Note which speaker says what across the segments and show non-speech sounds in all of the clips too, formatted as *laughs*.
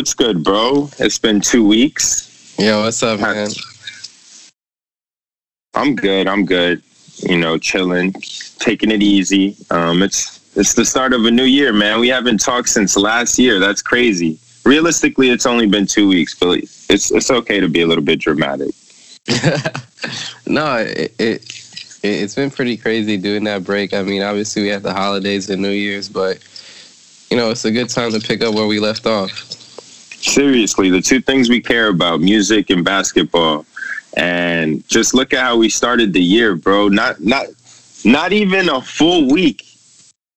Speaker 1: what's good, bro? It's been two weeks.
Speaker 2: Yo, what's up, man?
Speaker 1: I'm good. I'm good. You know, chilling, taking it easy. Um, it's it's the start of a new year, man. We haven't talked since last year. That's crazy. Realistically, it's only been two weeks, but it's it's okay to be a little bit dramatic. *laughs*
Speaker 2: no, it, it it's been pretty crazy doing that break. I mean, obviously we had the holidays and New Year's, but you know, it's a good time to pick up where we left off.
Speaker 1: Seriously, the two things we care about, music and basketball. And just look at how we started the year, bro. Not not not even a full week.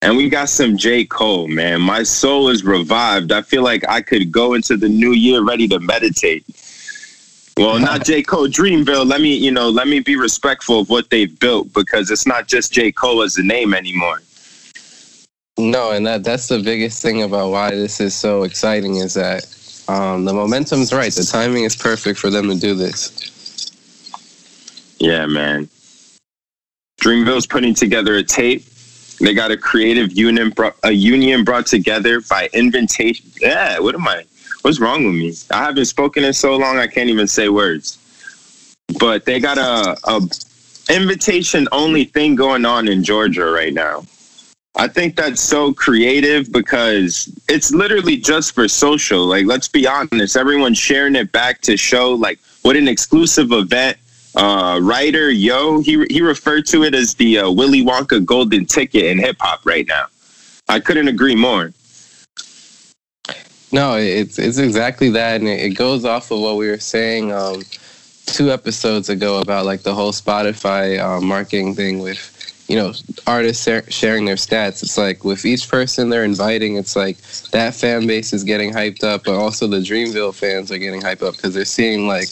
Speaker 1: And we got some J. Cole, man. My soul is revived. I feel like I could go into the new year ready to meditate. Well, not *laughs* J. Cole Dreamville. Let me, you know, let me be respectful of what they've built because it's not just J. Cole as a name anymore.
Speaker 2: No, and that that's the biggest thing about why this is so exciting is that um, the momentum's right. The timing is perfect for them to do this.
Speaker 1: Yeah, man. Dreamville's putting together a tape. They got a creative union, a union brought together by invitation. Yeah, what am I? What's wrong with me? I haven't spoken in so long I can't even say words. But they got a, a invitation only thing going on in Georgia right now. I think that's so creative because it's literally just for social. Like, let's be honest, everyone's sharing it back to show like what an exclusive event. Uh, writer Yo, he he referred to it as the uh, Willy Wonka golden ticket in hip hop right now. I couldn't agree more.
Speaker 2: No, it's it's exactly that, and it, goes off of what we were saying um, two episodes ago about like the whole Spotify uh, marketing thing with you know artists sharing their stats. It's like with each person they're inviting it's like that fan base is getting hyped up but also the dreamville fans are getting hyped up because they're seeing like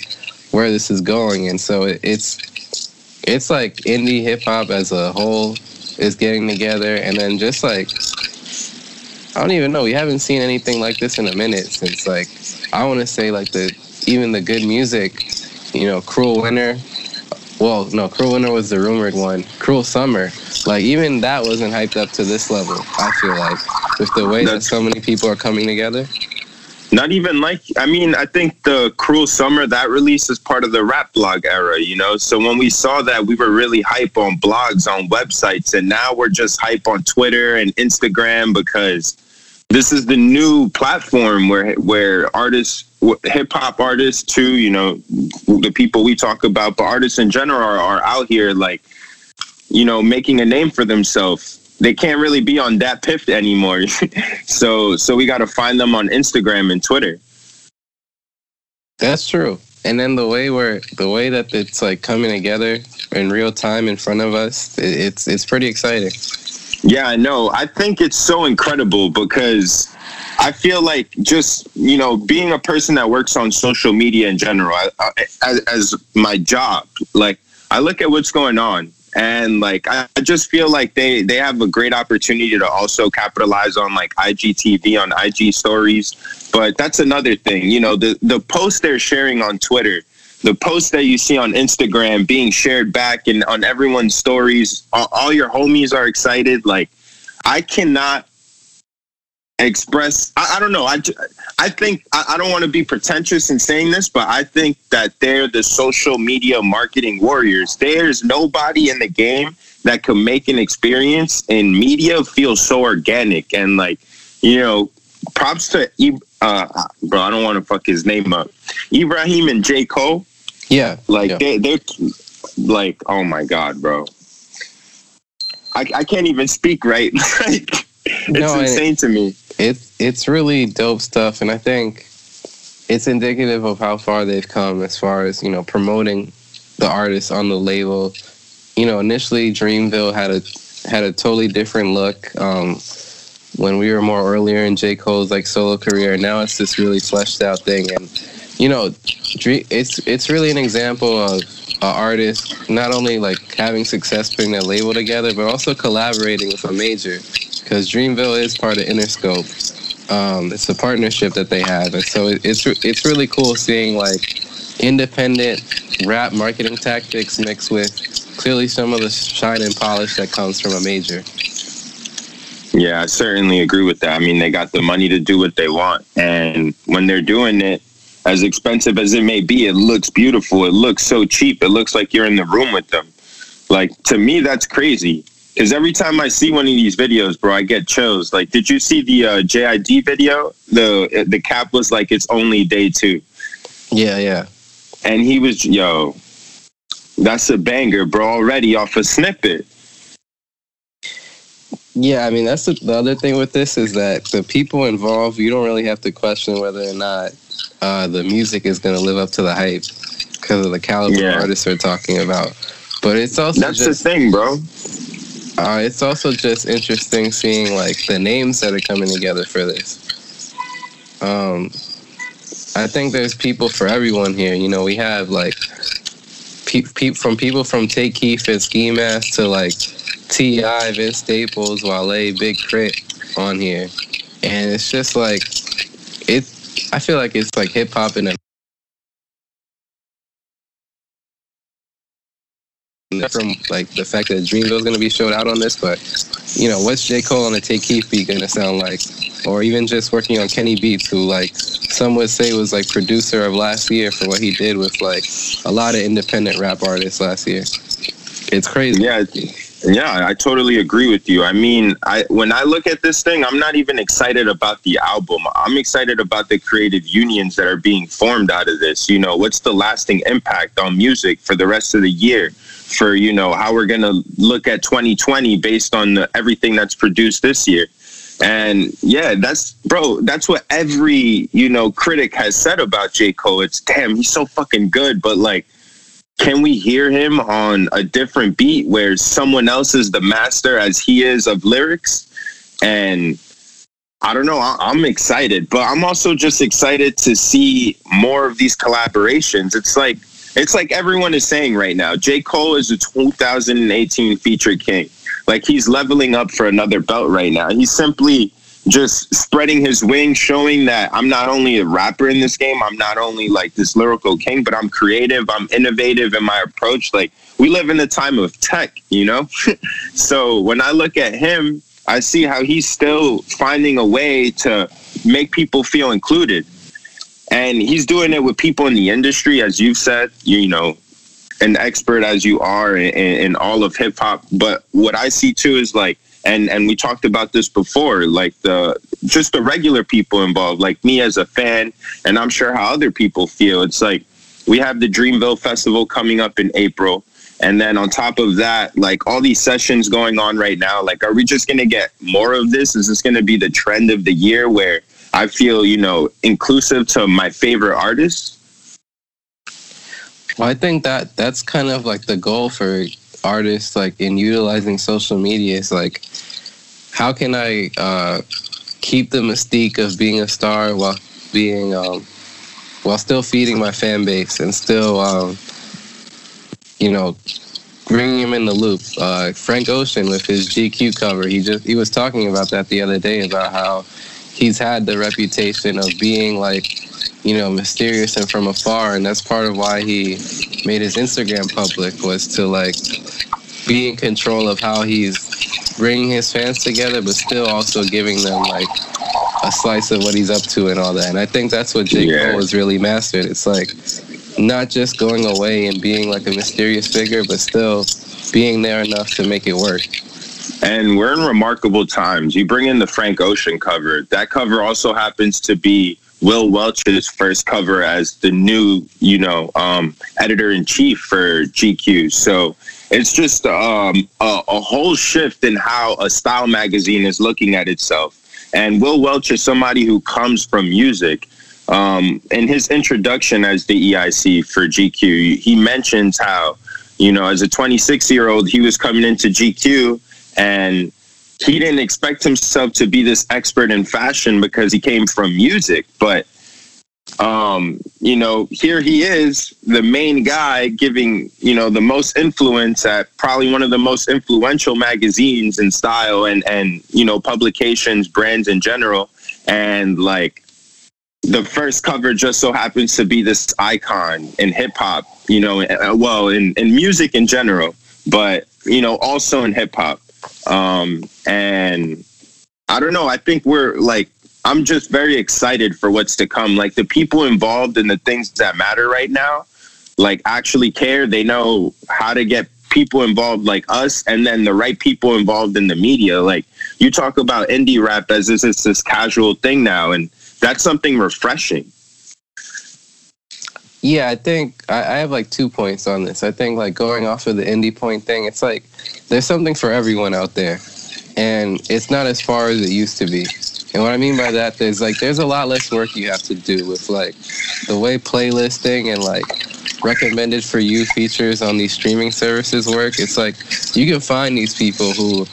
Speaker 2: where this is going. And so it's it's like indie hip-hop as a whole is getting together. And then just like i don't even know we haven't seen anything like this in a minute since like i want to say like the even the good music you know cruel winter well, no, Cruel Winter was the rumored one. Cruel Summer, like even that wasn't hyped up to this level. I feel like with the way That's, that so many people are coming together.
Speaker 1: Not even like I mean, I think the Cruel Summer that release is part of the rap blog era, you know. So when we saw that, we were really hype on blogs, on websites, and now we're just hype on Twitter and Instagram because this is the new platform where where artists hip hop artists too, you know, the people we talk about, but artists in general are, are out here like, you know, making a name for themselves. They can't really be on that piff anymore. *laughs* so so we gotta find them on Instagram and Twitter.
Speaker 2: That's true. And then the way where the way that it's like coming together in real time in front of us, it's it's pretty exciting.
Speaker 1: Yeah, I know. I think it's so incredible because I feel like just you know being a person that works on social media in general I, I, as, as my job, like I look at what's going on and like I just feel like they they have a great opportunity to also capitalize on like IGTV on IG stories. But that's another thing, you know, the the posts they're sharing on Twitter, the posts that you see on Instagram being shared back and on everyone's stories, all, all your homies are excited. Like I cannot express I, I, don't know. I, I think I, I don't want to be pretentious in saying this but i think that they're the social media marketing warriors. There's nobody in the game that can make an experience in media feel so organic and like you know props to uh bro i don't want to fuck his name up. Ibrahim and j. Cole
Speaker 2: yeah
Speaker 1: like
Speaker 2: yeah.
Speaker 1: they they're like oh my god bro I, I can't even speak right *laughs* like it's no, insane to me.
Speaker 2: It's it's really dope stuff, and I think it's indicative of how far they've come as far as you know promoting the artists on the label. You know, initially Dreamville had a had a totally different look um, when we were more earlier in J Cole's like solo career. Now it's this really fleshed out thing, and you know, it's it's really an example of an artist not only like having success putting their label together, but also collaborating with a major because Dreamville is part of Interscope. Um, it's a partnership that they have, and so it's it's really cool seeing like independent rap marketing tactics mixed with clearly some of the shine and polish that comes from a major.
Speaker 1: Yeah, I certainly agree with that. I mean, they got the money to do what they want. And when they're doing it, as expensive as it may be, it looks beautiful. It looks so cheap. It looks like you're in the room with them. Like, to me, that's crazy. Because every time I see one of these videos, bro, I get chills. Like, did you see the uh, JID video? The the cap was like it's only day two.
Speaker 2: Yeah, yeah.
Speaker 1: And he was, yo, that's a banger, bro. Already off a snippet.
Speaker 2: Yeah, I mean that's the, the other thing with this is that the people involved, you don't really have to question whether or not uh, the music is going to live up to the hype because of the caliber
Speaker 1: Yeah.
Speaker 2: of artists we're talking about. But it's also
Speaker 1: That's
Speaker 2: just
Speaker 1: the thing, bro.
Speaker 2: uh, it's also just interesting seeing like the names that are coming together for this. Um, I think there's people for everyone here. You know, we have like pe- pe- from people from Tay Keith and Ski Mask to like T.I., Vince Staples, Wale, Big K.R.I.T. on here. And it's just like, I feel like it's like hip hop in a from like the fact that Dreamville's gonna be showed out on this, but you know, what's J. Cole on the Tay Keith beat gonna sound like? Or even just working on Kenny Beats, who like some would say was like producer of last year for what he did with like a lot of independent rap artists last year. It's crazy.
Speaker 1: Yeah, yeah, I totally agree with you. I mean, I when I look at this thing, I'm not even excited about the album. I'm excited about the creative unions that are being formed out of this. You know, what's the lasting impact on music for the rest of the year? For you know how we're gonna look at 2020 based on the, everything that's produced this year. And yeah, that's bro. That's what every you know critic has said about J Cole. It's damn, he's so fucking good, but like can we hear him on a different beat where someone else is the master as he is of lyrics? And i don't know i'm excited but i'm also just excited to see more of these collaborations. It's like it's like everyone is saying right now j. Cole is a 2018 feature king. Like he's leveling up for another belt right now. He's simply just spreading his wings, showing that I'm not only a rapper in this game, I'm not only like this lyrical king, but I'm creative, I'm innovative in my approach. Like we live in the time of tech, you know? *laughs* so when I look at him, I see how he's still finding a way to make people feel included. And he's doing it with people in the industry, as you've said, you know, an expert as you are in, in all of hip hop. But what I see too is like, and and we talked about this before like the just the regular people involved like me as a fan and i'm sure how other people feel. It's like we have the dreamville festival coming up in april and then on top of that like all these sessions going on right now like are we just going to get more of this? Is this going to be the trend of the year where i feel you know inclusive to my favorite artists?
Speaker 2: Well, I think that that's kind of like the goal for artists, like in utilizing social media. Is like, how can I uh, keep the mystique of being a star while being, um, while still feeding my fan base and still, um, you know, bringing him in the loop. Uh, Frank Ocean with his GQ cover, he just he was talking about that the other day about how he's had the reputation of being like you know, mysterious and from afar. And that's part of why he made his Instagram public was to like be in control of how he's bringing his fans together, but still also giving them like a slice of what he's up to and all that. And I think that's what J.
Speaker 1: Yeah.
Speaker 2: Cole has really mastered. It's like not just going away and being like a mysterious figure, but still being there enough to make it work.
Speaker 1: And we're in remarkable times. You bring in the Frank Ocean cover. That cover also happens to be Will Welch's first cover as the new, you know, um, editor in chief for GQ. So it's just um, a, a whole shift in how a style magazine is looking at itself. And Will Welch is somebody who comes from music. Um, in his introduction as the EIC for GQ, he mentions how, you know, as a 26 year old, he was coming into GQ and he didn't expect himself to be this expert in fashion because he came from music but um you know here he is the main guy giving you know the most influence at probably one of the most influential magazines in style and and you know publications brands in general. And like the first cover just so happens to be this icon in hip hop you know uh, well in in music in general but you know also in hip hop um, and I don't know. I think we're like I'm just very excited for what's to come. Like the people involved in the things that matter right now, like actually care. They know how to get people involved like us and then the right people involved in the media. Like you talk about indie rap as this is this casual thing now and that's something refreshing.
Speaker 2: Yeah, I think I, I, have like two points on this. I think like going off of the indie point thing, it's like there's something for everyone out there. And it's not as far as it used to be. And what I mean by that is like there's a lot less work you have to do with like the way playlisting and like recommended for you features on these streaming services work. It's like you can find these people who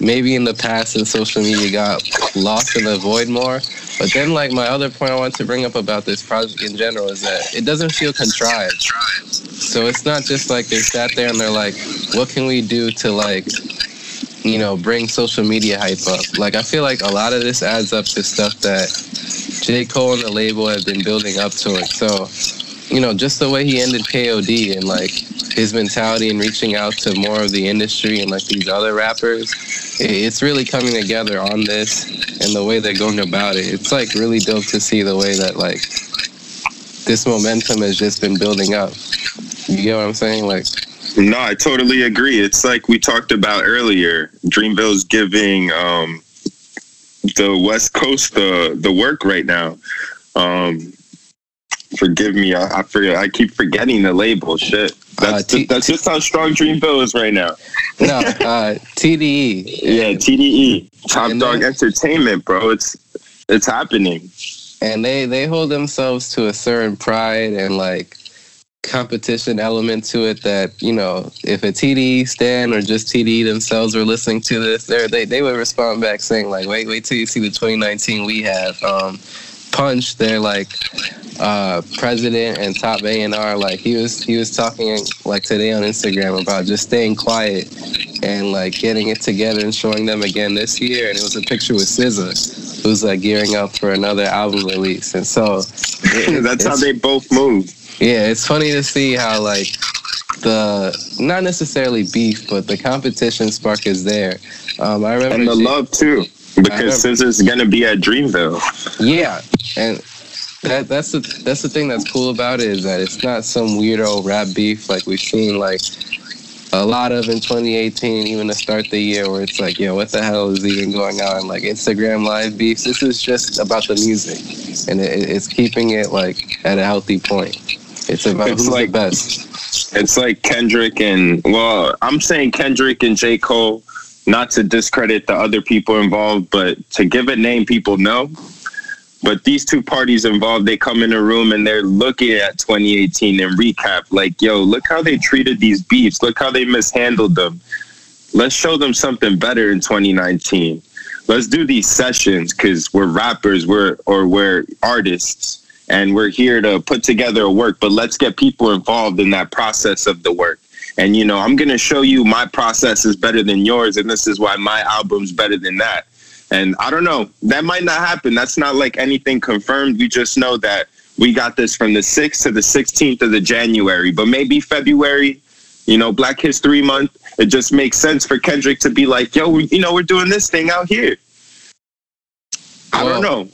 Speaker 2: maybe in the past in social media got lost in the void more. But then, like my other point I want to bring up about this project in general is that it doesn't feel contrived. So it's not just like they sat there and they're like, "What can we do to like, you know, bring social media hype up?" Like I feel like a lot of this adds up to stuff that J Cole and the label have been building up towards. So you know, just the way he ended KOD and like his mentality and reaching out to more of the industry and like these other rappers, it's really coming together on this and the way they're going about it. It's like really dope to see the way that like this momentum has just been building up. You get what I'm saying? Like,
Speaker 1: no, I totally agree. It's like we talked about earlier. Dreamville's giving um, the West Coast the the work right now. Um, forgive me. I, I forget. I keep forgetting the label. Shit. That's, uh, T- that's just how strong Dreamville is right now.
Speaker 2: no, uh, TDE. *laughs*
Speaker 1: Yeah, TDE. Top and Dog then, Entertainment, bro. It's it's happening.
Speaker 2: And they they hold themselves to a certain pride and like competition element to it that you know if a TDE stand or just TDE themselves were listening to this, they they would respond back saying like, wait wait till you see the 2019 we have. Um, Punch, they're like uh, president and top A and R, like he was he was talking like today on Instagram about just staying quiet and like getting it together and showing them again this year. And it was a picture with SZA, who's like gearing up for another album release. And so
Speaker 1: it, *laughs* that's how they both move.
Speaker 2: Yeah, it's funny to see how like the not necessarily beef, but the competition spark is there. Um, I remember
Speaker 1: and the she, love too, because SZA's gonna be at Dreamville.
Speaker 2: Yeah, and that that's the that's the thing that's cool about it is that it's not some weirdo rap beef like we've seen like a lot of in 2018, even to start the year, where it's like, yo, what the hell is even going on? Like Instagram live beefs. This is just about the music, and it, it's keeping it like at a healthy point. It's about it's who's like, the best.
Speaker 1: It's like Kendrick and well, I'm saying Kendrick and J Cole. Not to discredit the other people involved, but to give a name people know but these two parties involved, they come in a room and they're looking at 2018 and recap, like, yo, look how they treated these beefs. Look how they mishandled them. Let's show them something better in 2019. Let's do these sessions because we're rappers, we're or we're artists, and we're here to put together a work. But let's get people involved in that process of the work. And you know, I'm gonna show you my process is better than yours, and this is why my album's better than that and I don't know, that might not happen. That's not like anything confirmed. We just know that we got this from the 6th to the 16th of the January, but maybe February, you know, Black History Month, it just makes sense for Kendrick to be like, yo, we, you know, we're doing this thing out here. I well, don't know.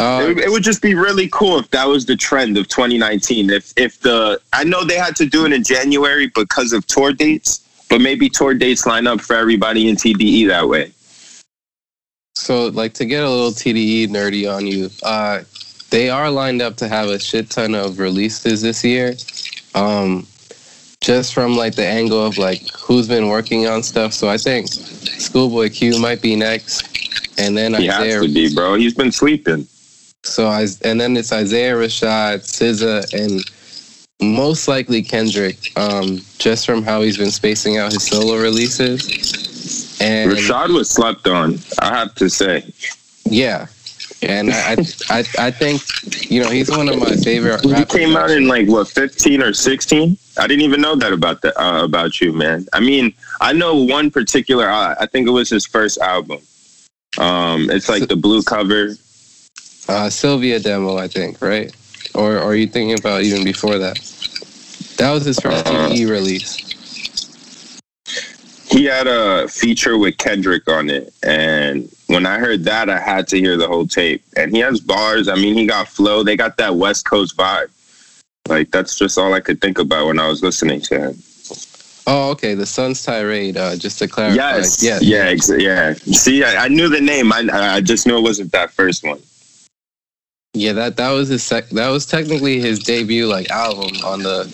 Speaker 1: Uh, it, it, would just be really cool if that was the trend of 2019. If if the I know they had to do it in January because of tour dates, but maybe tour dates line up for everybody in TDE that way.
Speaker 2: So, like, to get a little TDE nerdy on you, uh, they are lined up to have a shit ton of releases this year. Um, just from like the angle of like who's been working on stuff. So I think Schoolboy Q might be next, and then
Speaker 1: he Isaiah, has to be, bro. He's been sleeping.
Speaker 2: So I and then it's Isaiah Rashad, SZA, and most likely Kendrick. Um, just from how he's been spacing out his solo releases.
Speaker 1: And Rashad was slept on, I have to say.
Speaker 2: Yeah. And I, I, I think, you know, he's one of my favorite.
Speaker 1: He came out in like what, 15 or 16? I didn't even know that about the uh, about you, man. I mean, I know one particular. Uh, I think it was his first album. Um, it's like the blue cover.
Speaker 2: Uh, Cilvia Demo, I think, right? Or, or are you thinking about even before that? That was his first uh, release.
Speaker 1: He had a feature with Kendrick on it, and when I heard that, I had to hear the whole tape. And he has bars. I mean, he got flow. They got that West Coast vibe. Like that's just all I could think about when I was listening to him.
Speaker 2: Oh, okay. The Sun's Tirade. Uh, just to clarify.
Speaker 1: Yes. Yes. Yeah. Ex- yeah. See, I, I, knew the name. I I just knew it wasn't that first one.
Speaker 2: Yeah, that that was his sec- that was technically his debut like album on the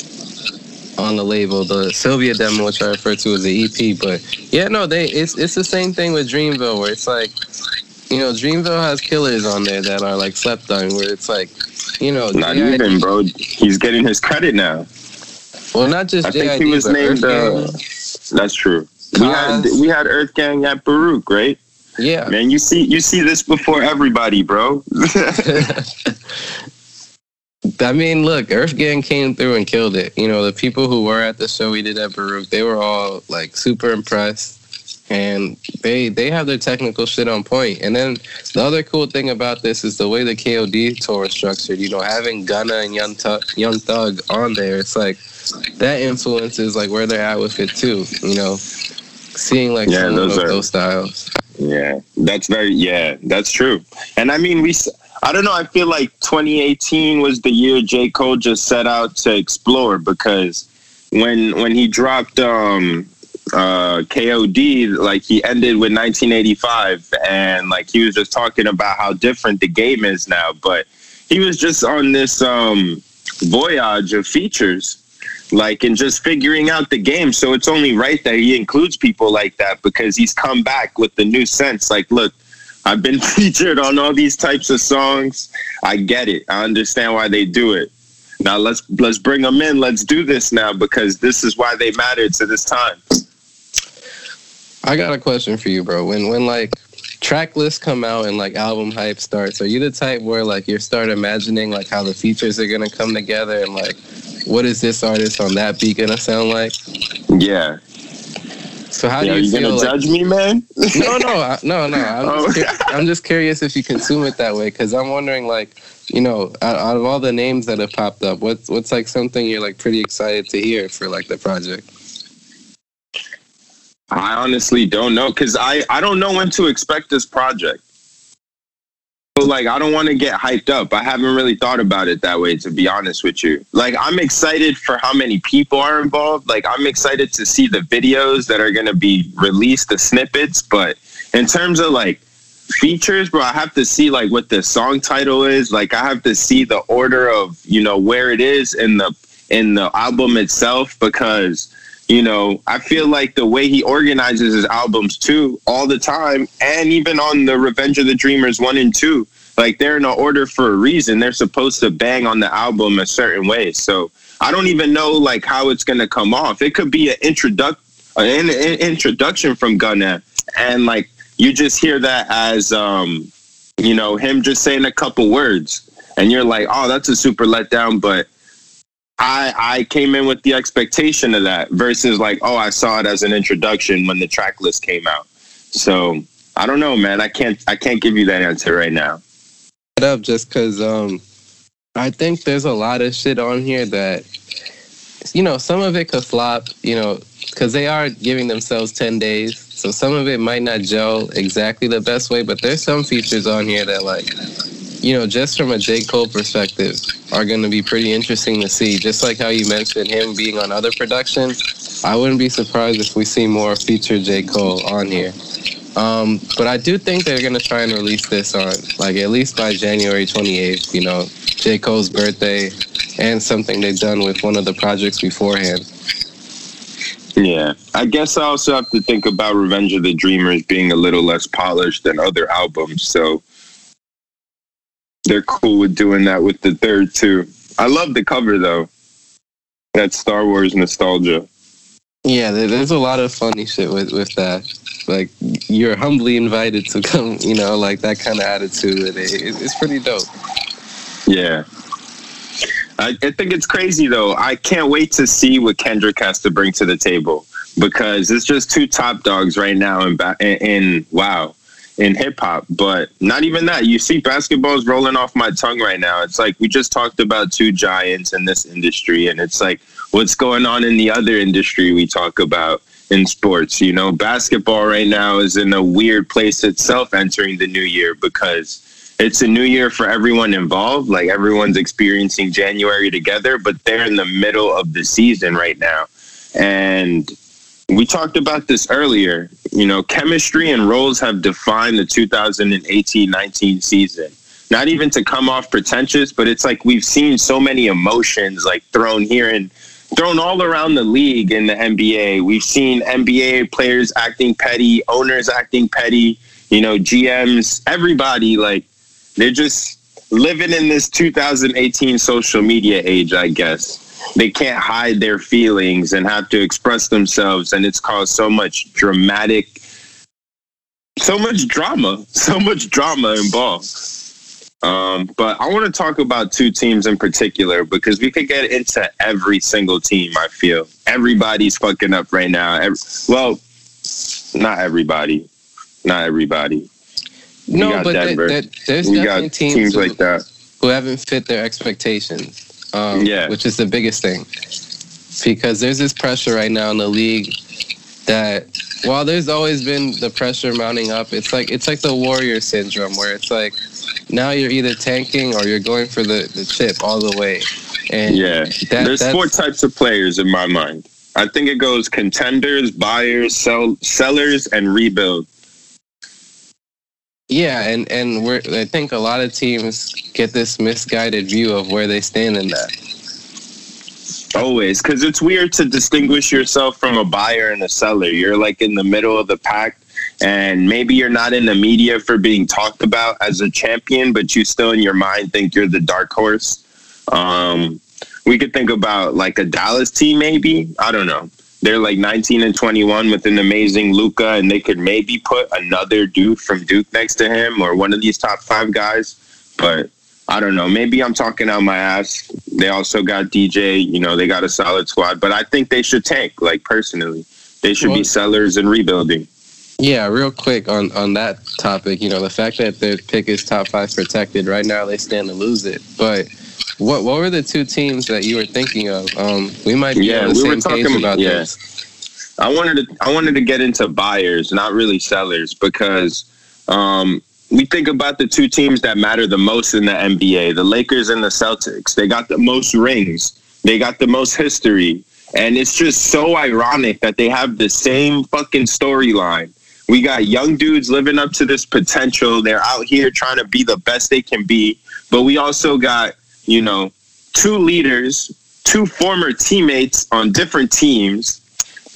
Speaker 2: on the label, the Cilvia Demo, which I refer to as the EP. But yeah, no, they it's it's the same thing with Dreamville, where it's like, you know, Dreamville has killers on there that are like slept on, where it's like, you know,
Speaker 1: not even, bro. He's getting his credit now.
Speaker 2: Well, not just
Speaker 1: I think he was named. Uh, that's true. We had we had Earth Gang at Baruch, right?
Speaker 2: Yeah,
Speaker 1: man. You see, you see this before everybody, bro. *laughs* *laughs*
Speaker 2: I mean, look, Earth Gang came through and killed it. You know, the people who were at the show we did at Baruch, they were all like super impressed. And they they have their technical shit on point. And then the other cool thing about this is the way the KOD tour is structured. You know, having Gunna and Young Thug, Young Thug on there, it's like that influences like where they're at with it too. You know, seeing like yeah, those are, those styles.
Speaker 1: Yeah, that's very yeah, that's true. And I mean, we I don't know. I feel like 2018 was the year J. Cole just set out to explore because when when he dropped um, uh, KOD, like he ended with 1985, and like he was just talking about how different the game is now. But he was just on this um, voyage of features like and just figuring out the game so it's only right that he includes people like that because he's come back with the new sense like look I've been *laughs* featured on all these types of songs. I get it. I understand why they do it. Now let's let's bring them in. Let's do this now because this is why they matter to this time.
Speaker 2: I got a question for you, bro. When when like track lists come out and like album hype starts, are you the type where like you start imagining like how the features are gonna come together and like what is this artist on that beat gonna sound like?
Speaker 1: Yeah,
Speaker 2: so how yeah, do you,
Speaker 1: you
Speaker 2: feel?
Speaker 1: Gonna like, judge me, man?
Speaker 2: no, no, no, no. *laughs* I'm, oh. just, I'm just curious if you consume it that way because I'm wondering, like, you know, out, out, of all the names that have popped up, what's what's like something you're like pretty excited to hear for like the project?
Speaker 1: I honestly don't know because I I don't know when to expect this project like I don't want to get hyped up. I haven't really thought about it that way to be honest with you. Like I'm excited for how many people are involved. Like I'm excited to see the videos that are going to be released, the snippets, but in terms of like features, bro, I have to see like what the song title is. Like I have to see the order of, you know, where it is in the in the album itself because you know, I feel like the way he organizes his albums too, all the time, and even on the Revenge of the Dreamers one and two, like they're in order for a reason. They're supposed to bang on the album a certain way. So I don't even know like how it's gonna come off. It could be an introduction, an, an introduction from Gunna, and like you just hear that as um, you know, him just saying a couple words, and you're like, oh, that's a super letdown, but. I I came in with the expectation of that versus like oh I saw it as an introduction when the track list came out. So I don't know, man. I can't I can't give you that answer right now
Speaker 2: up just because um, I think there's a lot of shit on here that, you know, some of it could flop, you know, because they are giving themselves 10 days. So some of it might not gel exactly the best way, but there's some features on here that, like, you know, just from a J. Cole perspective, are going to be pretty interesting to see. Just like how you mentioned him being on other productions, I wouldn't be surprised if we see more featured J. Cole on here. Um, but I do think they're gonna try and release this on like at least by January 28th. You know, J Cole's birthday, and something they've done with one of the projects beforehand.
Speaker 1: Yeah, I guess I also have to think about Revenge of the Dreamers being a little less polished than other albums, so they're cool with doing that with the third too. I love the cover though. That Star Wars nostalgia.
Speaker 2: Yeah, there's a lot of funny shit with with that like you're humbly invited to come you know like that kind of attitude it, it's pretty dope
Speaker 1: yeah I, I think it's crazy though i can't wait to see what kendrick has to bring to the table because it's just two top dogs right now in, in, in wow in hip hop, but not even that. You see, basketball is rolling off my tongue right now. It's like we just talked about two giants in this industry, and it's like what's going on in the other industry we talk about in sports. You know, basketball right now is in a weird place itself entering the new year because it's a new year for everyone involved. Like everyone's experiencing January together, but they're in the middle of the season right now. And we talked about this earlier. You know, chemistry and roles have defined the 2018 19 season. Not even to come off pretentious, but it's like we've seen so many emotions like thrown here and thrown all around the league in the NBA. We've seen NBA players acting petty, owners acting petty, you know, GMs, everybody like they're just living in this 2018 social media age, I guess. They can't hide their feelings and have to express themselves, and it's caused so much dramatic, so much drama, *laughs* so much drama involved. Um, but I want to talk about two teams in particular because we could get into every single team. I feel everybody's fucking up right now. Every, well, not everybody, not everybody.
Speaker 2: No, but Denver. That, that, there's we definitely teams, teams who, like that who haven't fit their expectations. Um, yeah, which is the biggest thing because there's this pressure right now in the league that while there's always been the pressure mounting up, it's like it's like the warrior syndrome where it's like now you're either tanking or you're going for the, the chip all the way.
Speaker 1: And yeah, that, there's four types of players in my mind. I think it goes contenders, buyers, sell, sellers, and rebuild.
Speaker 2: Yeah, and and we're I think a lot of teams get this misguided view of where they stand in that.
Speaker 1: Always, because it's weird to distinguish yourself from a buyer and a seller. You're like in the middle of the pack, and maybe you're not in the media for being talked about as a champion, but you still in your mind think you're the dark horse. Um, we could think about like a Dallas team, maybe. I don't know they're like 19 and 21 with an amazing Luka, and they could maybe put another dude from Duke next to him or one of these top five guys. But I don't know. Maybe I'm talking out my ass. They also got DJ. You know, they got a solid squad, but I think they should tank. Like personally, they should well, be sellers and rebuilding.
Speaker 2: Yeah, real quick on on that topic. You know, the fact that their pick is top five protected right now, they stand to lose it, but what what were the two teams that you were thinking of? Um, we might be yeah, on the we same were talking, page about yeah. this.
Speaker 1: I wanted to I wanted to get into buyers, not really sellers, because um, we think about the two teams that matter the most in the NBA, the Lakers and the Celtics. They got the most rings, they got the most history, and it's just so ironic that they have the same fucking storyline. We got young dudes living up to this potential. They're out here trying to be the best they can be, but we also got you know, two leaders, two former teammates on different teams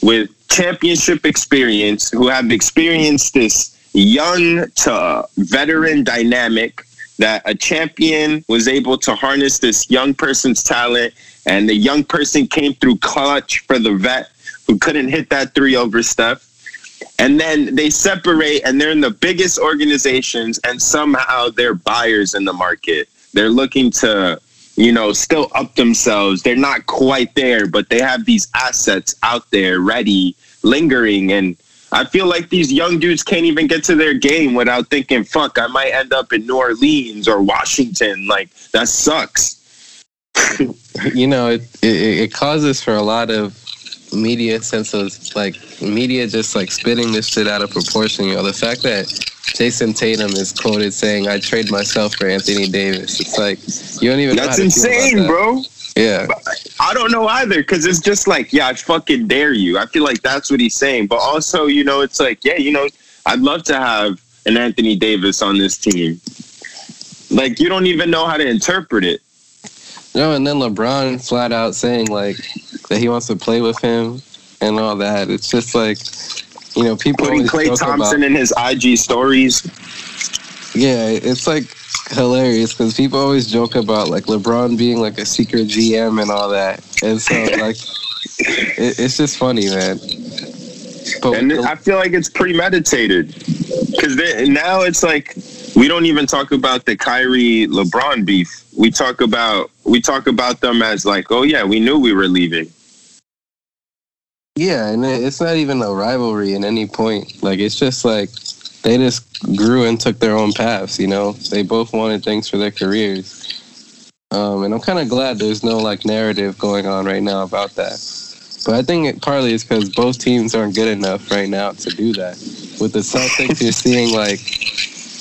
Speaker 1: with championship experience who have experienced this young to veteran dynamic that a champion was able to harness this young person's talent and the young person came through clutch for the vet who couldn't hit that three over Steph. And then they separate and they're in the biggest organizations and somehow they're buyers in the market. They're looking to, you know, still up themselves. They're not quite there, but they have these assets out there ready, lingering. And I feel like these young dudes can't even get to their game without thinking, fuck, I might end up in New Orleans or Washington. Like, that sucks. *laughs*
Speaker 2: you know, it, it, it causes for a lot of media sense of like media just like spitting this shit out of proportion. You know, the fact that Jayson Tatum is quoted saying, "I trade myself for Anthony Davis." It's like you don't even.
Speaker 1: That's insane, that.
Speaker 2: bro. Yeah,
Speaker 1: I don't know either because it's just like, yeah, I fucking dare you. I feel like that's what he's saying, but also, you know, it's like, yeah, you know, I'd love to have an Anthony Davis on this team. Like, you don't even know how to interpret it.
Speaker 2: No, and then LeBron flat out saying like that he wants to play with him and all that. It's just like you know, people
Speaker 1: putting Klay Thompson about, in his IG stories.
Speaker 2: Yeah, it's like hilarious because people always joke about like LeBron being like a secret GM and all that, and so *laughs* like it, it's just funny, man.
Speaker 1: But and I feel like it's premeditated because now it's like we don't even talk about the Kyrie LeBron beef. We talk about we talk about them as like, oh yeah, we knew we were leaving.
Speaker 2: Yeah, and it's not even a rivalry in any point. Like it's just like they just grew and took their own paths. You know, they both wanted things for their careers. Um, and I'm kind of glad there's no like narrative going on right now about that. But I think it partly is because both teams aren't good enough right now to do that. With the Celtics, you're seeing like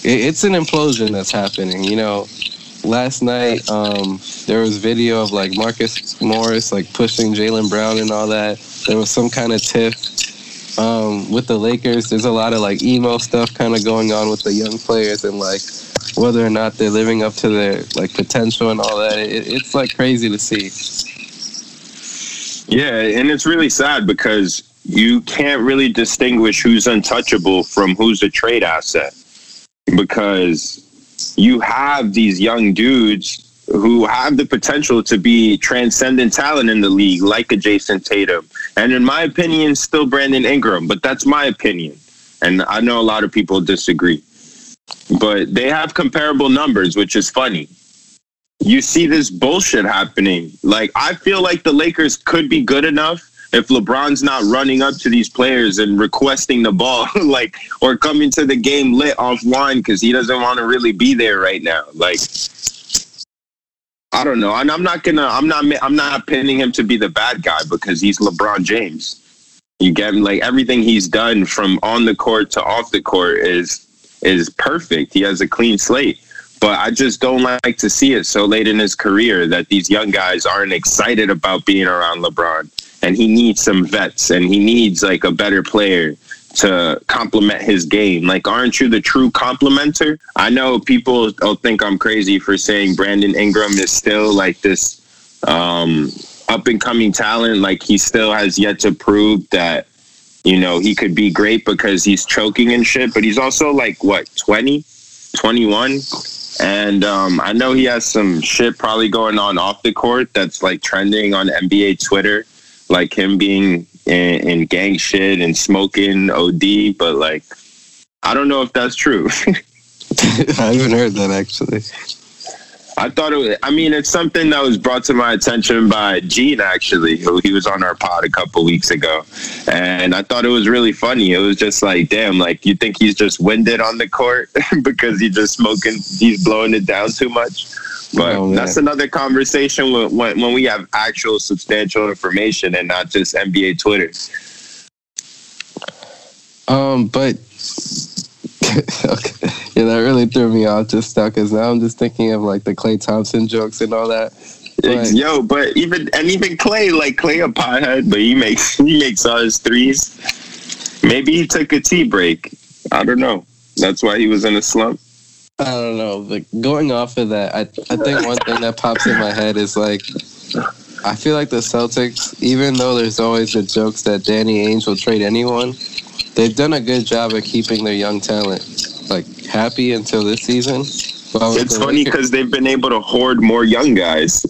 Speaker 2: it, it's an implosion that's happening. You know, last night um, there was video of like Marcus Morris like pushing Jaylen Brown and all that. There was some kind of tiff um, with the Lakers. There's a lot of like emo stuff kind of going on with the young players and like whether or not they're living up to their like potential and all that. It, it's like crazy to see.
Speaker 1: Yeah, and it's really sad because you can't really distinguish who's untouchable from who's a trade asset because you have these young dudes who have the potential to be transcendent talent in the league, like a Jayson Tatum. And in my opinion, still Brandon Ingram, but that's my opinion. And I know a lot of people disagree. But they have comparable numbers, which is funny. You see this bullshit happening. Like, I feel like the Lakers could be good enough if LeBron's not running up to these players and requesting the ball, *laughs* like, or coming to the game lit offline because he doesn't want to really be there right now. Like, I don't know. And I'm not gonna. I'm not. I'm not pinning him to be the bad guy because he's LeBron James. You get him. Like everything he's done from on the court to off the court is is perfect. He has a clean slate. But I just don't like to see it so late in his career that these young guys aren't excited about being around LeBron. And he needs some vets and he needs like a better player to complement his game. Like, aren't you the true complementer? I know people will think I'm crazy for saying Brandon Ingram is still like this um, up and coming talent. Like, he still has yet to prove that, you know, he could be great because he's choking and shit. But he's also like, what, 20, 21? And um, I know he has some shit probably going on off the court that's like trending on NBA Twitter, like him being in, in gang shit and smoking OD. But like, I don't know if that's true. *laughs* *laughs*
Speaker 2: I haven't heard that actually.
Speaker 1: I thought it was, I mean, it's something that was brought to my attention by Gene, actually, who he was on our pod a couple weeks ago. And I thought it was really funny. It was just like, damn, like, you think he's just winded on the court *laughs* because he's just smoking, he's blowing it down too much? But oh, that's another conversation when, when, when we have actual substantial information and not just NBA Twitter.
Speaker 2: Um, but *laughs* okay. Yeah, that really threw me off just now because now I'm just thinking of like the Klay Thompson jokes and all that.
Speaker 1: But, Yo, but even and even Klay, like Klay a pothead, but he makes *laughs* he makes all his threes. Maybe he took a tea break. I don't know. That's why he was in a slump.
Speaker 2: I don't know. But going off of that, I I think one thing that pops in my head is like I feel like the Celtics, even though there's always the jokes that Danny Ainge will trade anyone, they've done a good job of keeping their young talent like happy until this season.
Speaker 1: it's funny because they've been able to hoard more young guys.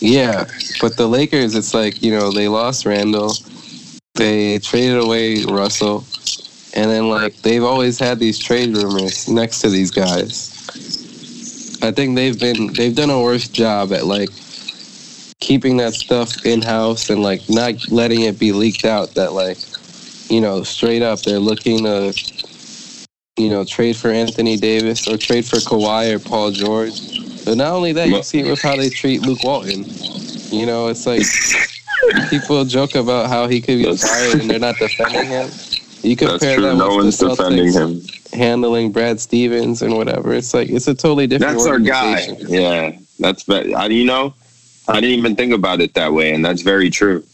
Speaker 2: Yeah, but the Lakers, it's like you know they lost Randle, they traded away Russell, and then like they've always had these trade rumors next to these guys. I think they've been they've done a worse job at like keeping that stuff in house and like not letting it be leaked out that like you know, straight up, they're looking to, you know, trade for Anthony Davis or trade for Kawhi or Paul George. But not only that, you see it with how they treat Luke Walton. You know, it's like *laughs* people joke about how he could be fired and they're not defending him. You compare that no the defending him. handling Brad Stevens and whatever. It's like it's a totally different.
Speaker 1: That's our guy. Yeah, that's but you know, I didn't even think about it that way, and that's very true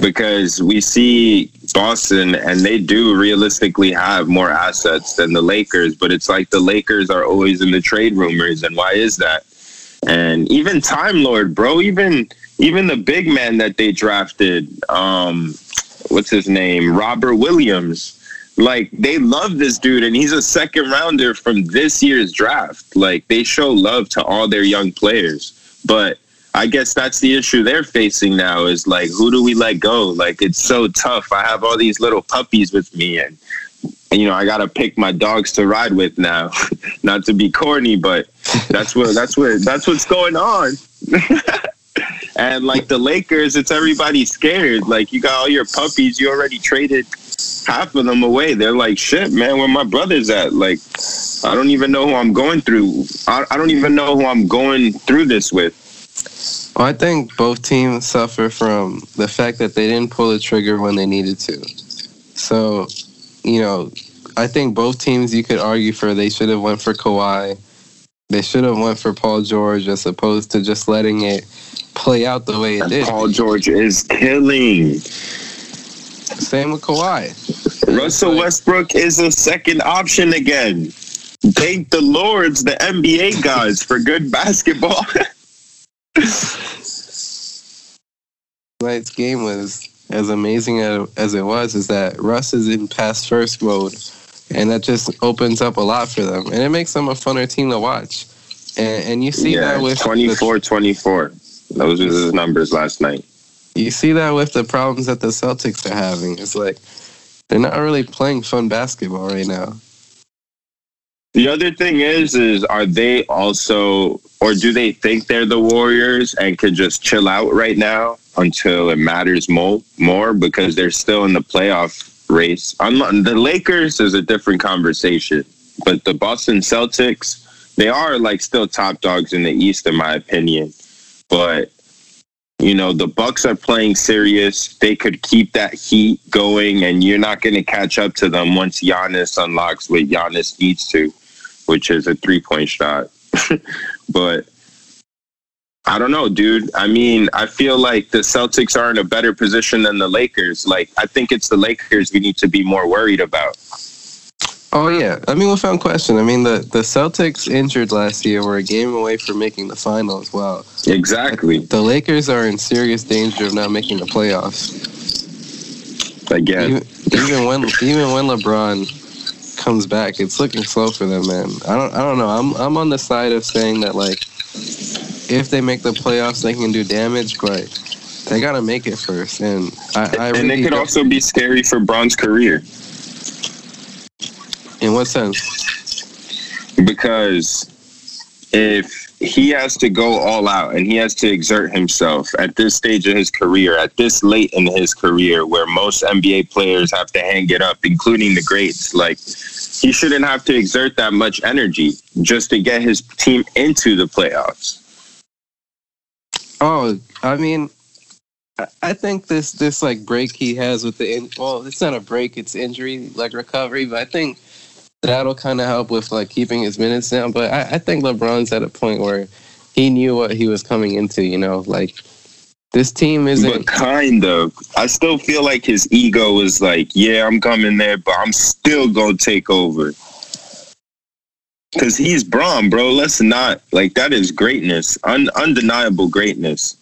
Speaker 1: because we see Boston and they do realistically have more assets than the Lakers, but it's like the Lakers are always in the trade rumors, and why is that? And even Time Lord, bro, even even the big man that they drafted, um, what's his name, Robert Williams. Like they love this dude, and he's a second rounder from this year's draft. Like they show love to all their young players, but I guess that's the issue they're facing now is like, who do we let go? Like, it's so tough. I have all these little puppies with me, and, you know, I got to pick my dogs to ride with now. *laughs* Not to be corny, but that's what that's what that's what's going on. *laughs* and like the Lakers, it's everybody scared. Like, you got all your puppies, you already traded half of them away. They're like, shit, man, where my brother's at? Like, I don't even know who I'm going through. I, I don't even know who I'm going through this with.
Speaker 2: Well, I think both teams suffer from the fact that they didn't pull the trigger when they needed to. So, you know, I think both teams you could argue for they should have went for Kawhi. They should have went for Paul George as opposed to just letting it play out the way it did.
Speaker 1: Paul George is killing.
Speaker 2: Same with Kawhi.
Speaker 1: Russell Westbrook is a second option again. Thank the lords, the NBA guys, for good basketball. *laughs*
Speaker 2: Tonight's game was as amazing as it was. Is that Russ is in pass first mode, and that just opens up a lot for them, and it makes them a funner team to watch. And, and you see
Speaker 1: yeah,
Speaker 2: that with
Speaker 1: 24 24. Those were his numbers last night.
Speaker 2: You see that with the problems that the Celtics are having. It's like they're not really playing fun basketball right now.
Speaker 1: The other thing is, is are they also, or do they think they're the Warriors and can just chill out right now until it matters more? More because they're still in the playoff race. The Lakers is a different conversation, but the Boston Celtics, they are like still top dogs in the East, in my opinion. But you know the Bucks are playing serious. They could keep that heat going, and you're not going to catch up to them once Giannis unlocks what Giannis needs to, which is a three point shot. *laughs* but I don't know, dude. I mean, I feel like the Celtics are in a better position than the Lakers. Like, I think it's the Lakers we need to be more worried about.
Speaker 2: Oh yeah, I mean, without question. I mean, the the Celtics injured last year were a game away from making the finals. Wow.
Speaker 1: Exactly.
Speaker 2: The Lakers are in serious danger of not making the playoffs.
Speaker 1: Again.
Speaker 2: Even, even when even when LeBron comes back, it's looking slow for them, man. I don't I don't know. I'm I'm on the side of saying that like if they make the playoffs, they can do damage, but they gotta make it first. And I, I
Speaker 1: and
Speaker 2: really
Speaker 1: it could also be scary for Bron's career.
Speaker 2: In what sense?
Speaker 1: Because if he has to go all out and he has to exert himself at this stage of his career, at this late in his career, where most NBA players have to hang it up, including the greats, like he shouldn't have to exert that much energy just to get his team into the playoffs.
Speaker 2: Oh, I mean, I think this this like break he has with the in, well, it's not a break, it's injury like recovery, but I think that'll kind of help with like keeping his minutes down. But I, I think LeBron's at a point where he knew what he was coming into. You know, like this team isn't.
Speaker 1: But kind of. I still feel like his ego is like, yeah, I'm coming there, but I'm still gonna take over. Cause he's Bron, bro. Let's not like that is greatness, Un- undeniable greatness.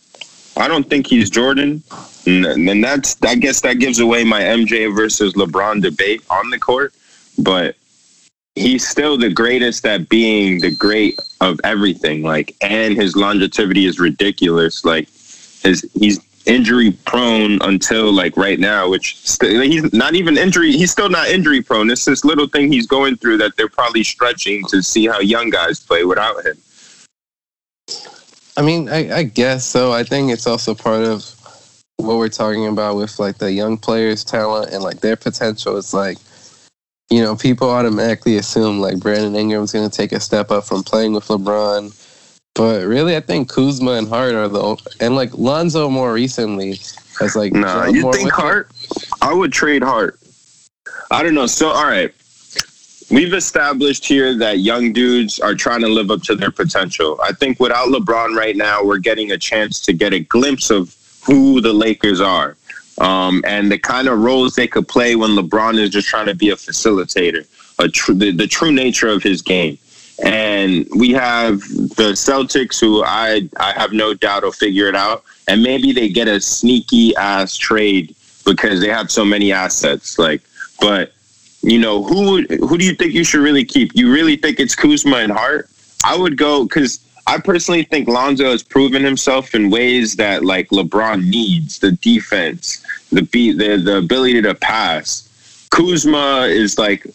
Speaker 1: I don't think he's Jordan, and, and that's I guess that gives away my MJ versus LeBron debate on the court. But he's still the greatest at being the great of everything. Like, and his longevity is ridiculous. Like, his he's injury prone until like right now, which st- he's not even injury. He's still not injury prone. It's this little thing he's going through that they're probably stretching to see how young guys play without him.
Speaker 2: I mean, I, I guess so. I think it's also part of what we're talking about with like the young players' talent and like their potential. It's like you know, people automatically assume like Brandon Ingram's going to take a step up from playing with LeBron. But really, I think Kuzma and Hart are the and like Lonzo more recently has like.
Speaker 1: Nah, you think Hart? I would trade Hart. I don't know. So all right, we've established here that young dudes are trying to live up to their potential. I think without LeBron right now, we're getting a chance to get a glimpse of who the Lakers are um, and the kind of roles they could play when LeBron is just trying to be a facilitator, a tr- the, the true nature of his game. And we have the Celtics, who I I have no doubt will figure it out, and maybe they get a sneaky ass trade because they have so many assets. Like, but you know, who who do you think you should really keep? You really think it's Kuzma and Hart? I would go because I personally think Lonzo has proven himself in ways that like LeBron needs the defense, the beat, the the ability to pass. Kuzma is like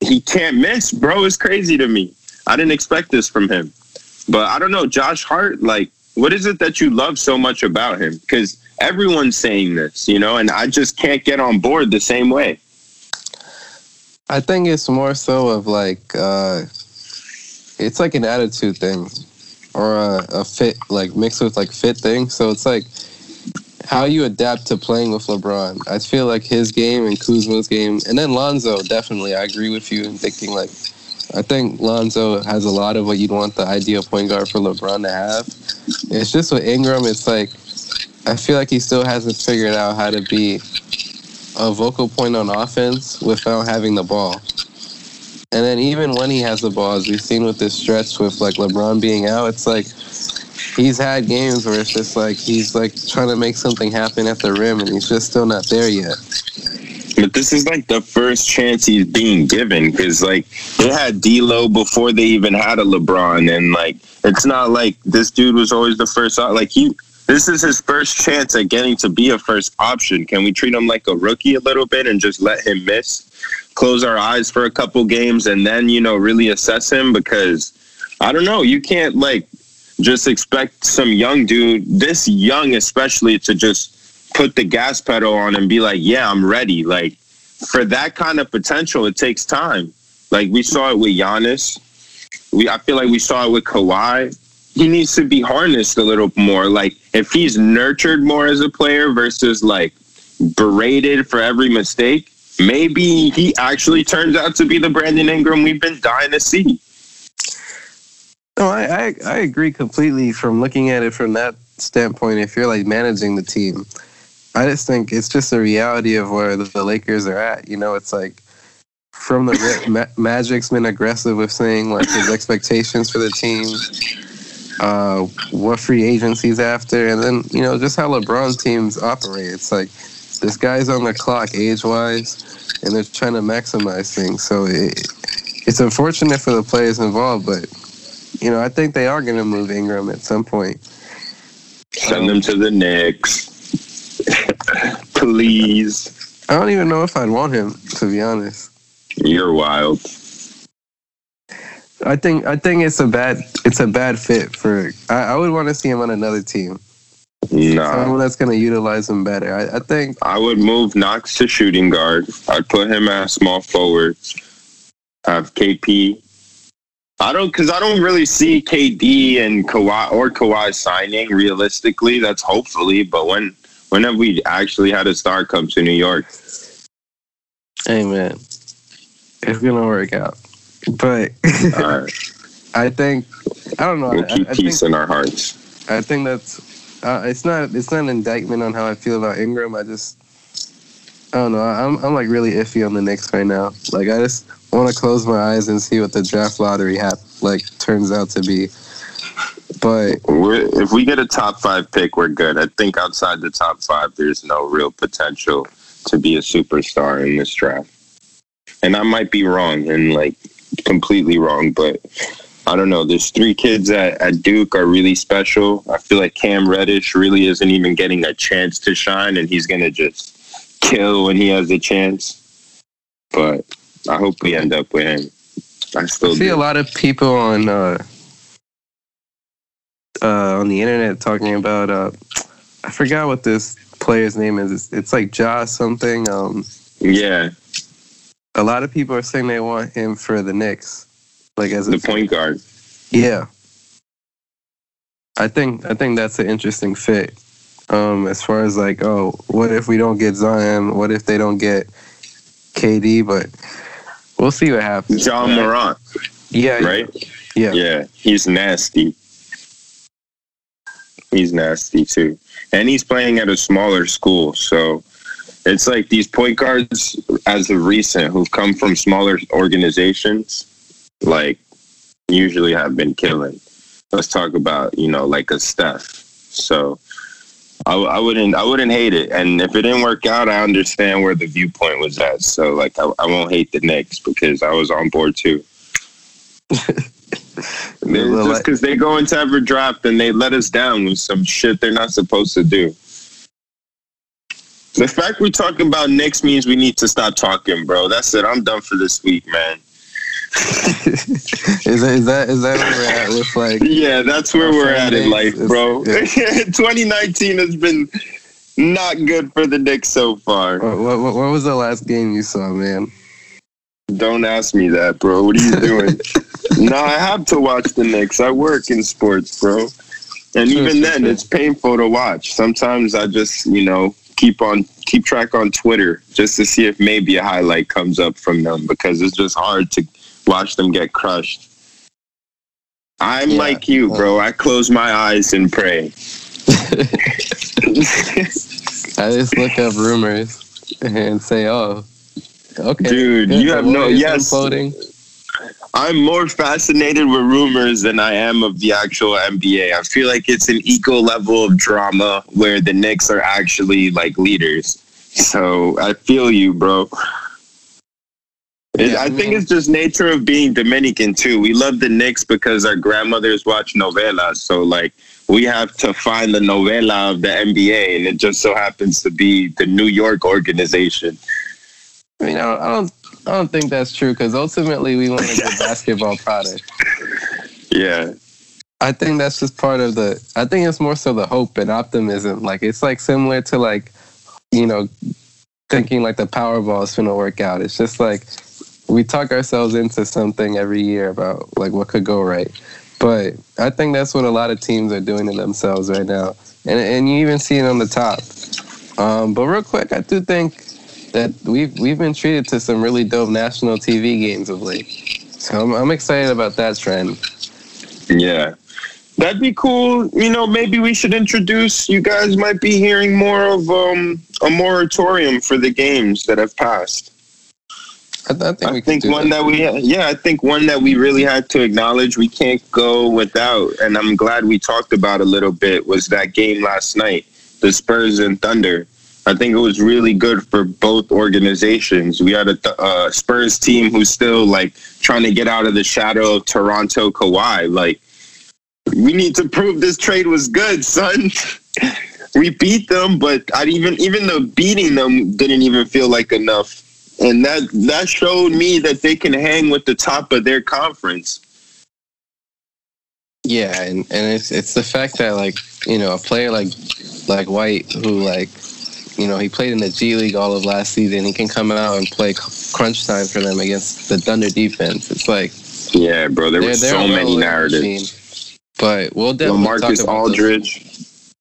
Speaker 1: he can't miss, bro. It's crazy to me. I didn't expect this from him, but I don't know. Josh Hart, like, what is it that you love so much about him? Because everyone's saying this, you know, and I just can't get on board the same way.
Speaker 2: I think it's more so of like. uh it's like an attitude thing. or a, a fit like mixed with like fit thing. So it's like how you adapt to playing with LeBron. I feel like his game and Kuzma's game, and then Lonzo definitely. I agree with you in thinking like I think Lonzo has a lot of what you'd want the ideal point guard for LeBron to have. It's just with Ingram, it's like I feel like he still hasn't figured out how to be a vocal point on offense without having the ball. And then even when he has the ball, as we've seen with this stretch with like LeBron being out, it's like he's had games where it's just like he's like trying to make something happen at the rim and he's just still not there yet.
Speaker 1: But this is like the first chance he's being given because like they had D'Lo before they even had a LeBron, and like it's not like this dude was always the first. Like he, this is his first chance at getting to be a first option. Can we treat him like a rookie a little bit and just let him miss, close our eyes for a couple games, and then you know really assess him? Because I don't know, you can't like just expect some young dude, this young especially, to just put the gas pedal on and be like, yeah, I'm ready. Like for that kind of potential, it takes time. Like we saw it with Giannis. We I feel like we saw it with Kawhi. He needs to be harnessed a little more. Like if he's nurtured more as a player versus like berated for every mistake, maybe he actually turns out to be the Brandon Ingram we've been dying to see.
Speaker 2: No, I, I, I agree completely from looking at it from that standpoint. If you're like managing the team, I just think it's just a reality of where the, the Lakers are at. You know, it's like from the Ma- Magic's been aggressive with saying like his expectations for the team, uh, what free agency's after, and then you know just how LeBron teams operate. It's like this guy's on the clock age wise, and they're trying to maximize things. So it, it's unfortunate for the players involved, but you know I think they are going to move Ingram at some point.
Speaker 1: Send them to the Knicks. *laughs* Please.
Speaker 2: I don't even know if I'd want him, to be honest.
Speaker 1: You're wild.
Speaker 2: I think I think it's a bad it's a bad fit for. I, I would want to see him on another team.
Speaker 1: No,
Speaker 2: someone that's going to utilize him better. I, I, think
Speaker 1: I would move Knox to shooting guard. I'd put him as small forward. Have KP. I don't because I don't really see KD and Kawhi or Kawhi signing realistically. That's hopefully, but when when have we actually had a star come to New York?
Speaker 2: Hey man, it's gonna work out. But *laughs* I think I don't know.
Speaker 1: We'll keep
Speaker 2: I, I
Speaker 1: peace
Speaker 2: think,
Speaker 1: in our hearts.
Speaker 2: I think that's uh, it's not it's not an indictment on how I feel about Ingram. I just I don't know. I'm I'm like really iffy on the Knicks right now. Like I just want to close my eyes and see what the draft lottery hap- like turns out to be. But
Speaker 1: we're, if we get a top five pick, we're good. I think outside the top five, there's no real potential to be a superstar in this draft. And I might be wrong and like completely wrong, but I don't know. There's three kids at, at Duke are really special. I feel like Cam Reddish really isn't even getting a chance to shine, and he's gonna just kill when he has a chance. But I hope we end up with him. I still
Speaker 2: I see
Speaker 1: do.
Speaker 2: a lot of people on uh, uh, on the internet talking about uh, I forgot what this player's name is. It's, it's like Josh something. Um,
Speaker 1: yeah.
Speaker 2: A lot of people are saying they want him for the Knicks, like as
Speaker 1: the point guard.
Speaker 2: Yeah. I think I think that's an interesting fit. Um, as far as like, oh, what if we don't get Zion? What if they don't get KD? But we'll see what happens.
Speaker 1: Ja Morant.
Speaker 2: Yeah.
Speaker 1: Right.
Speaker 2: Yeah.
Speaker 1: Yeah. He's nasty. He's nasty too. And he's playing at a smaller school. So it's like these point guards, as of recent, who've come from smaller organizations, like usually have been killing. Let's talk about, you know, like a Steph. So I, I wouldn't, I wouldn't hate it. And if it didn't work out, I understand where the viewpoint was at. So like, I, I won't hate the Knicks because I was on board too. *laughs* just because they go into every draft and they let us down with some shit they're not supposed to do. The fact we're talking about Knicks means we need to stop talking, bro. That's it. I'm done for this week, man.
Speaker 2: Is that is that is that where we're at with like?
Speaker 1: Yeah, that's where we're at in life, bro. Yeah. *laughs* 2019 has been not good for the Knicks so far.
Speaker 2: What, what, what was the last game you saw, man?
Speaker 1: Don't ask me that, bro. What are you doing? *laughs* no, I have to watch the Knicks. I work in sports, bro. And even then, it's painful to watch. Sometimes I just, you know, keep on keep track on Twitter just to see if maybe a highlight comes up from them because it's just hard to watch them get crushed. I'm yeah. like you, bro. I close my eyes and pray. *laughs*
Speaker 2: I just look up rumors and say, "Oh, okay,
Speaker 1: dude, you have no yes." I'm more fascinated with rumors than I am of the actual NBA. I feel like it's an equal level of drama where the Knicks are actually like leaders. So I feel you, bro. Yeah, I, I think it's just nature of being Dominican too. We love the Knicks because our grandmothers watch novelas. So like we have to find the novela of the NBA, and it just so happens to be the New York organization.
Speaker 2: I mean, I don't, I don't think that's true because ultimately we want a good *laughs* basketball product.
Speaker 1: Yeah.
Speaker 2: I think that's just part of the. I think it's more so the hope and optimism. Like it's like similar to like, you know, thinking like the Powerball is gonna work out. It's just like we talk ourselves into something every year about like what could go right. But I think that's what a lot of teams are doing to themselves right now, and and you even see it on the top. Um, but real quick, I do think that we've we've been treated to some really dope national TV games of late. So I'm, I'm excited about that trend.
Speaker 1: Yeah. That'd be cool. You know, maybe we should introduce. You guys might be hearing more of um, a moratorium for the games that have passed.
Speaker 2: I, I think,
Speaker 1: I think one that. that we, yeah, I think one that we really had to acknowledge we can't go without, and I'm glad we talked about a little bit was that game last night, the Spurs and Thunder. I think it was really good for both organizations. We had a uh, Spurs team who's still like trying to get out of the shadow of Toronto Kawhi. Like, we need to prove this trade was good, son. *laughs* we beat them, but I even even though beating them didn't even feel like enough, and that that showed me that they can hang with the top of their conference.
Speaker 2: Yeah, and, and it's it's the fact that like you know a player like like White who like you know, he played in the G League all of last season. He can come out and play crunch time for them against the Thunder defense. It's like,
Speaker 1: yeah, bro, there were so many narratives. Machine.
Speaker 2: But we'll definitely
Speaker 1: LaMarcus talk about Aldridge.
Speaker 2: Those.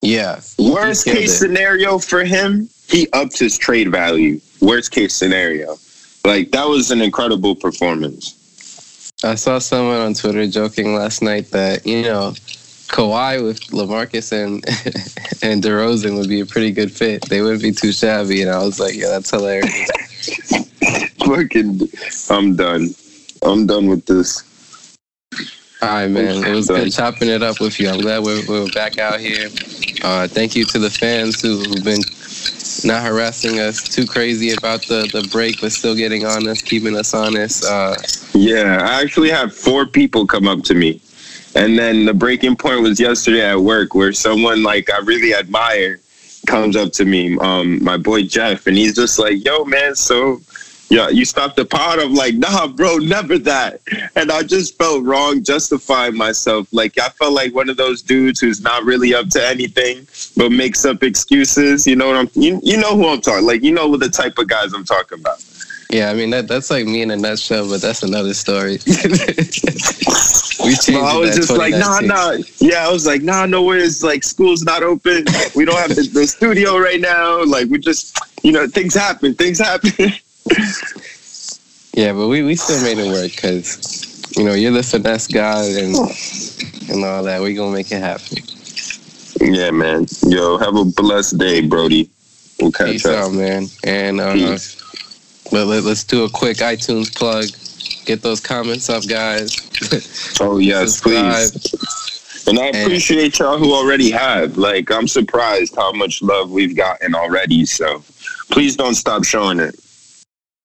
Speaker 2: Yeah.
Speaker 1: Worst case it. scenario for him, he upped his trade value. Worst case scenario. Like that was an incredible performance.
Speaker 2: I saw someone on Twitter joking last night that, you know, Kawhi with LaMarcus and *laughs* and DeRozan would be a pretty good fit. They wouldn't be too shabby, and I was like, yeah, that's hilarious. *laughs*
Speaker 1: Fucking, I'm done. I'm done with this.
Speaker 2: All right, man. It was good chopping it up with you. I'm glad we're, we're back out here. Uh, thank you to the fans who, who've been not harassing us too crazy about the, the break, but still getting on us, keeping us honest. Uh,
Speaker 1: yeah, I actually had four people come up to me and then the breaking point was yesterday at work where someone like I really admire comes up to me, um, my boy Jeff, and he's just like, yo, man, so yeah, you stopped the pod. I'm like, nah, bro, never that. And I just felt wrong justifying myself. Like I felt like one of those dudes who's not really up to anything, but makes up excuses. You know what I'm you, you know who I'm talking like you know what the type of guys I'm talking about.
Speaker 2: Yeah, I mean that that's like me in a nutshell, but that's another story. *laughs*
Speaker 1: we changed. I was just like, nah, nah. Yeah, I was like, nah, no worries. Like, school's not open. We don't have the, the studio right now. Like, we just, you know, things happen. Things happen. *laughs*
Speaker 2: yeah, but we, we still made it work because, you know, you're the finesse guy and and all that. We're gonna make it happen.
Speaker 1: Yeah, man. Yo, have a blessed day, Brody.
Speaker 2: We'll catch Peace up. out, man. And uh, let, let, let's do a quick iTunes plug. Get those comments up, guys.
Speaker 1: oh *laughs* yes, please. And I appreciate y'all who already have. Like, I'm surprised how much love we've gotten already. So, please don't stop showing it.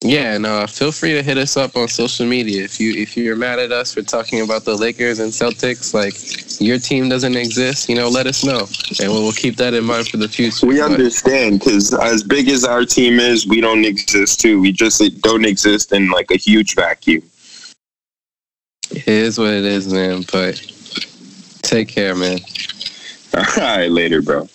Speaker 2: Yeah, and uh, feel free to hit us up on social media if you if you're mad at us for talking about the Lakers and Celtics, like your team doesn't exist. You know, let us know, and we'll, we'll keep that in mind for the future.
Speaker 1: We understand because as big as our team is, we don't exist too. We just don't exist in like a huge vacuum.
Speaker 2: It is what it is, man. But take care, man. *laughs*
Speaker 1: All right, later, bro.